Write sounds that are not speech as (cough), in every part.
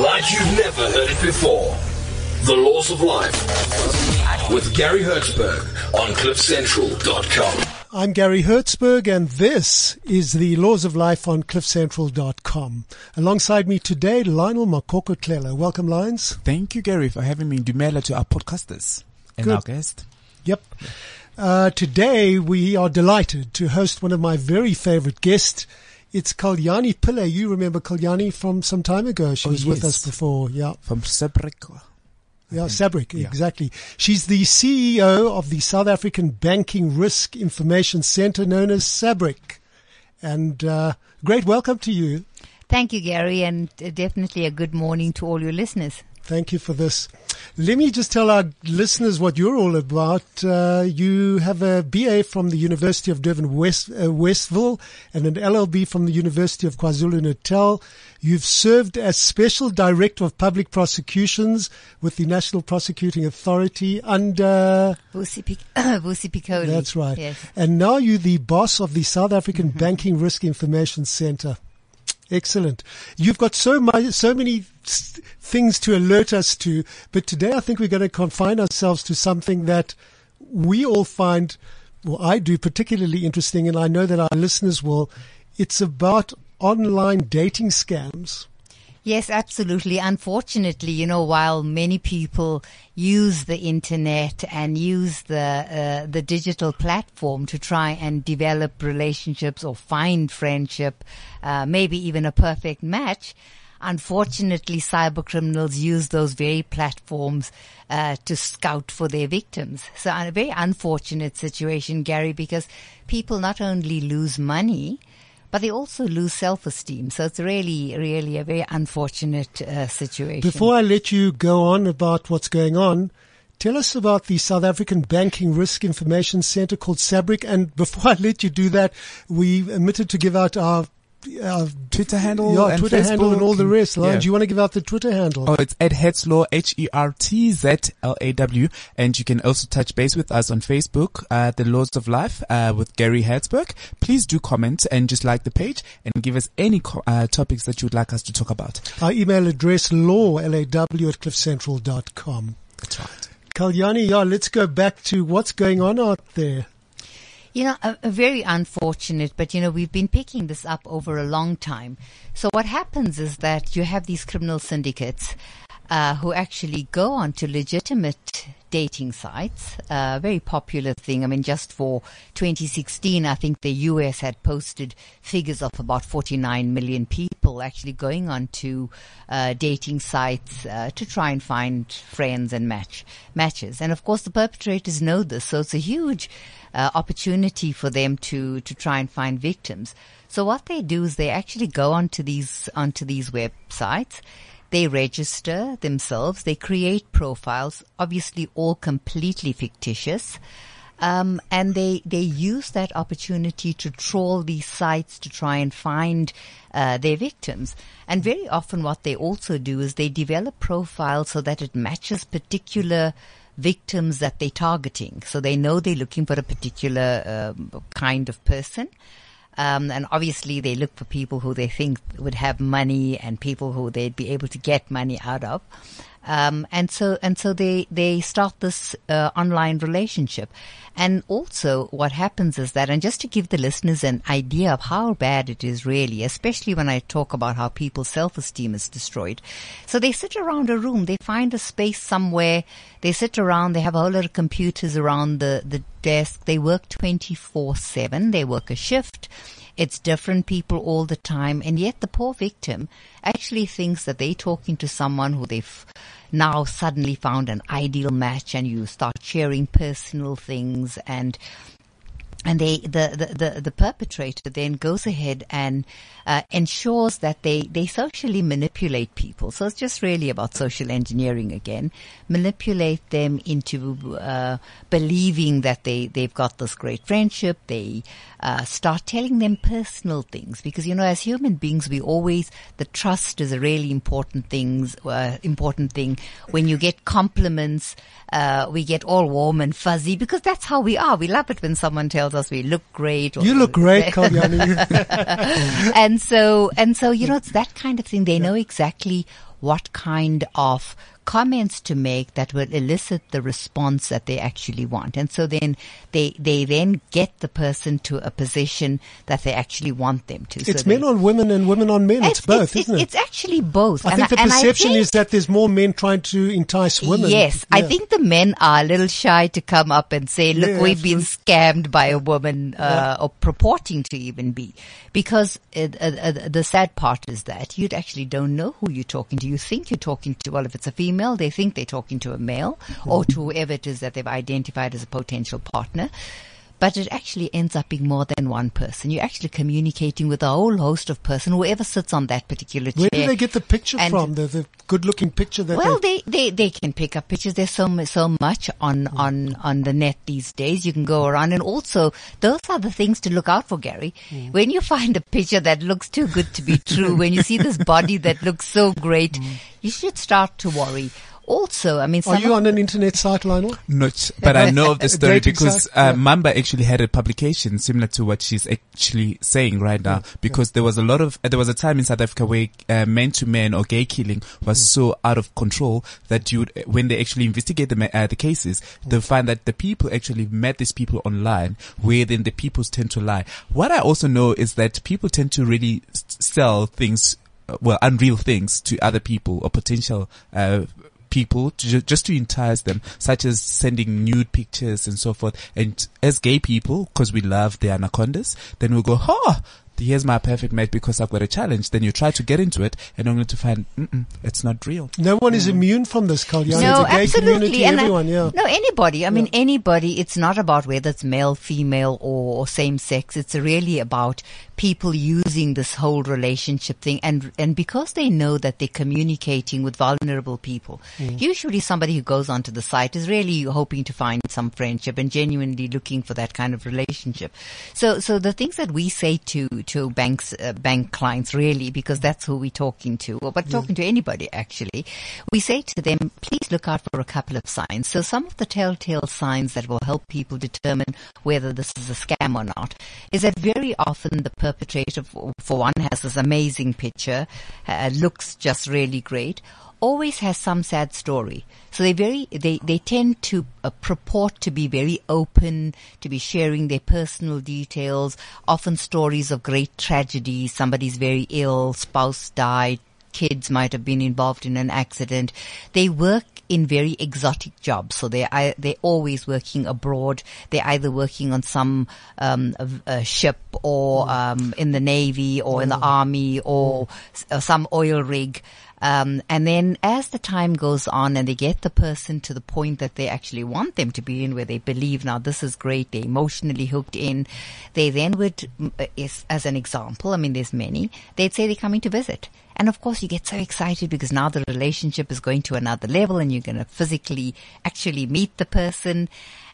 like you've never heard it before. The Laws of Life with Gary Hertzberg on CliffCentral.com. I'm Gary Hertzberg and this is the Laws of Life on CliffCentral.com. Alongside me today, Lionel Makoko Clelo. Welcome, Lions. Thank you, Gary, for having me. Dumela to our podcasters and Good. our guest. Yep. Uh, today we are delighted to host one of my very favorite guests. It's Kalyani Pillay. You remember Kalyani from some time ago. She Oh, was with us before. Yeah. From Sabric. Yeah, Sabric, yeah. exactly. She's the CEO of the South African Banking Risk Information Center known as Sabric. And, uh, great welcome to you. Thank you, Gary, and uh, definitely a good morning to all your listeners. Thank you for this. Let me just tell our listeners what you're all about. Uh, you have a BA from the University of Durban West, uh, Westville and an LLB from the University of KwaZulu Natal. You've served as Special Director of Public Prosecutions with the National Prosecuting Authority under Vusi Pikoli. (coughs) That's right. Yes. And now you're the boss of the South African Banking Risk Information Center. Excellent. You've got so much, so many things to alert us to, but today I think we're going to confine ourselves to something that we all find, well, I do particularly interesting, and I know that our listeners will. It's about online dating scams. Yes, absolutely. Unfortunately, you know, while many people use the internet and use the uh, the digital platform to try and develop relationships or find friendship, uh, maybe even a perfect match, unfortunately, cyber criminals use those very platforms uh, to scout for their victims. So, a very unfortunate situation, Gary, because people not only lose money but they also lose self-esteem. So it's really, really a very unfortunate uh, situation. Before I let you go on about what's going on, tell us about the South African Banking Risk Information Center called Sabric. And (laughs) before I let you do that, we omitted to give out our, our Twitter handle yeah, and Twitter handle and all the rest. Lion, Yeah. do you want to give out the Twitter handle? Oh, it's Ed Hertzlaw, H-E-R-T-Z-L-A-W. And you can also touch base with us on Facebook, uh, The Laws of Life, uh, with Gary Hertzberg. Please do comment and just like the page and give us any co- uh, topics that you would like us to talk about. Our email address, law, L-A-W at cliffcentral.com. That's right. Kalyani, yeah, let's go back to what's going on out there. You know, a, a very unfortunate, but you know, we've been picking this up over a long time. So what happens is that you have these criminal syndicates uh, who actually go on to legitimate dating sites. A very popular thing. I mean, just for 2016, I think the US had posted figures of about 49 million people actually going on to uh, dating sites uh, to try and find friends and match matches. And of course, the perpetrators know this, so it's a huge uh, opportunity for them to to try and find victims. So what they do is they actually go onto these onto these websites. They register themselves. They create profiles, obviously all completely fictitious. Um, and they, they use that opportunity to trawl these sites to try and find uh, their victims. And very often what they also do is they develop profiles so that it matches particular victims that they're targeting. So they know they're looking for a particular um, kind of person. Um, and obviously they look for people who they think would have money and people who they'd be able to get money out of. Um, and so, and so they, they start this, uh, online relationship. And also what happens is that, and just to give the listeners an idea of how bad it is really, especially when I talk about how people's self-esteem is destroyed. So they sit around a room, they find a space somewhere, they sit around, they have a whole lot of computers around the, the desk, they work 24-7, they work a shift, it's different people all the time, and yet the poor victim actually thinks that they're talking to someone who they've now suddenly found an ideal match, and you start sharing personal things and and they the, the, the, the perpetrator then goes ahead and uh, ensures that they, they socially manipulate people. So it's just really about social engineering again. Manipulate them into uh, believing that they, they've got this great friendship. They uh, start telling them personal things because you know as human beings we always the trust is a really important things uh, important thing. When you get compliments, uh, we get all warm and fuzzy because that's how we are. We love it when someone tells us we look great. Or You look great, Kalyani. (laughs) and so and so you know it's that kind of thing they know exactly what kind of comments to make that will elicit the response that they actually want and so then they they then get the person to a position that they actually want them to it's so men they, on women and women on men. It's, both, it's, isn't it? it's actually both I And think the perception think- is that there's more men trying to entice women. Yes, I think the men are a little shy to come up and say, "Look, Yeah, we've been scammed by a woman," uh, or purporting to even be, because uh, uh, uh, the sad part is that you actually don't know who you're talking to. You think you're talking to, well, if it's a female, they think they're talking to a male or to whoever it is that they've identified as a potential partner. But it actually ends up being more than one person. You're actually communicating with a whole host of person, whoever sits on that particular chair. Where do they get the picture And- from? The, the good-looking picture that Well, they, they, they, they can pick up pictures. There's so so much on, on, on the net these days. You can go around and also those are the things to look out for, Gary. When you find a picture that looks too good to be true, when you see this body that looks so great, (laughs) mm. you should start to worry. Also, I mean, Are you on an internet site, Lionel? Not, but I know of the (laughs) story because site? uh, Yeah. Mamba actually had a publication similar to what she's actually saying right now. Because there was a lot of, uh, there was a time in South Africa where uh, man to man or gay killing was so out of control that you, would, when they actually investigate the ma- uh, the cases, they find that the people actually met these people online, where then the people tend to lie. What I also know is that people tend to really s- sell things, uh, well, unreal things to other people or potential. Uh, people to ju- just to entice them, such as sending nude pictures and so forth. And as gay people, because we love the anacondas, then we'll go, oh, here's my perfect match because I've got a challenge. Then you try to get into it and only to find, mm it's not real. No one is immune from this, Kalyani. no, the gay absolutely. community, and I- yeah. No, anybody. I mean, anybody. It's not about whether it's male, female, or, or same sex. It's really about people using this whole relationship thing, and and because they know that they're communicating with vulnerable people. Usually, somebody who goes onto the site is really hoping to find some friendship and genuinely looking for that kind of relationship. So, so the things that we say to to banks, uh, bank clients, really, because that's who we're talking to, but talking to anybody actually, we say to them, please look out for a couple of signs. So some of the telltale signs that will help people determine whether this is a scam or not is that very often the perpetrator, for for one, has this amazing picture, uh, looks just really great, always has some sad story. So they very, they, they tend to uh, purport to be very open, to be sharing their personal details, often stories of great tragedy. Somebody's very ill, spouse died, kids might have been involved in an accident. They work in very exotic jobs, so they are they're always working abroad. They're either working on some um, a, a ship or um, in the navy or in the army or s- uh, some oil rig. Um, and then as the time goes on and they get the person to the point that they actually want them to be in where they believe now this is great, they're emotionally hooked in, they then would, uh, as an example, I mean there's many, they'd say they're coming to visit. And of course you get so excited because now the relationship is going to another level and you're going to physically actually meet the person.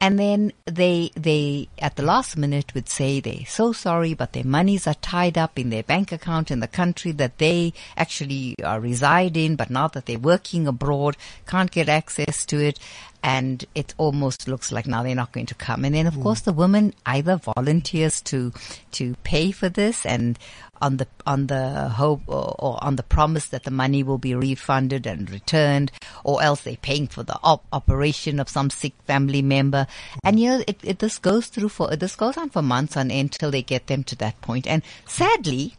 And then they, they, at the last minute would say they're so sorry, but their monies are tied up in their bank account in the country that they actually reside in, but now that they're working abroad, can't get access to it. And it almost looks like now they're not going to come. And then of hmm. course the woman either volunteers to, to pay for this and on the on the hope or, or on the promise that the money will be refunded and returned, or else they're paying for the op- operation of some sick family member. And you know, it, it this goes through for this goes on for months on end till they get them to that point. And sadly,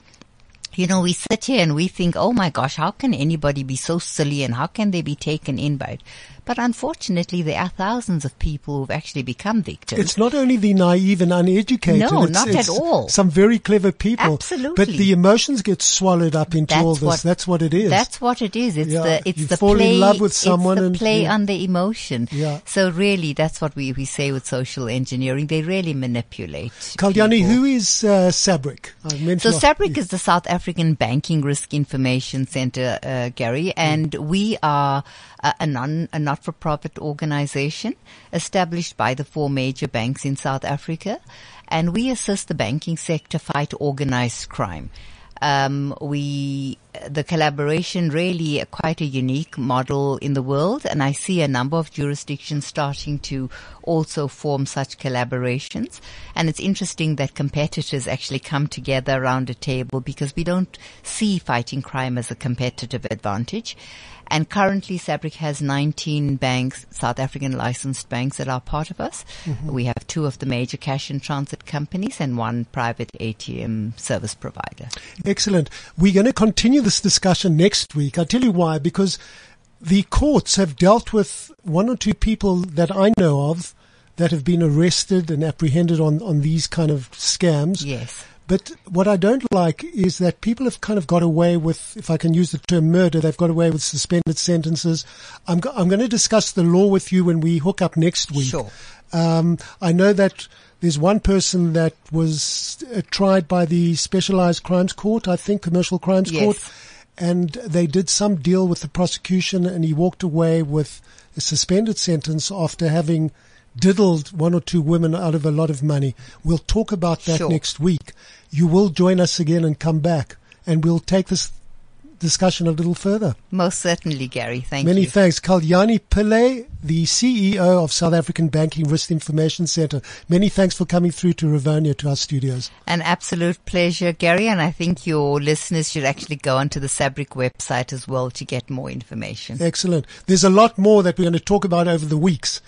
you know, we sit here and we think, oh my gosh, how can anybody be so silly and how can they be taken in by it? But unfortunately, there are thousands of people who've actually become victims. It's not only the naive and uneducated. No, it's, not at all. Some very clever people. Absolutely. But the emotions get swallowed up into That's all this. what- That's what it is. That's what it is. It's Yeah, the it's the fall in play. love with someone it's the and- play yeah. on the emotion. Yeah. So really, that's what we, we say with social engineering. They really manipulate. Kalyani, who is uh, Sabric? So SABRIC is the South African Banking Risk Information Center, uh, Gary, and we are a, a non, a not-for-profit organization established by the four major banks in South Africa, and we assist the banking sector fight organized crime. Um, we, the collaboration really quite a unique model in the world, and I see a number of jurisdictions starting to also form such collaborations. And it's interesting that competitors actually come together around a table because we don't see fighting crime as a competitive advantage. And currently SABRIC has 19 banks, South African licensed banks that are part of us. Mm-hmm. We have two of the major cash and transit companies and one private ATM service provider. Excellent. We're going to continue this discussion next week. I'll tell you why, because the courts have dealt with one or two people that I know of that have been arrested and apprehended on, on these kind of scams. Yes. But what I don't like is that people have kind of got away with, if I can use the term murder, they've got away with suspended sentences. I'm, go- I'm going to discuss the law with you when we hook up next week. Sure. Um, I know that there's one person that was uh, tried by the Specialized Crimes Court, I think, Commercial Crimes Yes. Court, and they did some deal with the prosecution, and he walked away with a suspended sentence after having diddled one or two women out of a lot of money. We'll talk about that Sure. next week. You will join us again and come back, and we'll take this discussion a little further. Most certainly, Gary. Thank Many you. Many thanks. Kalyani Pillay, the CEO of South African Banking Risk Information Center. Many thanks for coming through to Rivonia to our studios. An absolute pleasure, Gary, and I think your listeners should actually go onto the Sabric website as well to get more information. Excellent. There's a lot more that we're going to talk about over the weeks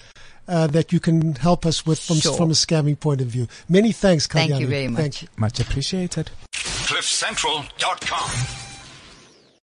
uh, that you can help us with from, Sure. from a scamming point of view. Many thanks, Kalyani. Thank you very much. Thank much. you. Much appreciated. CliffCentral.com.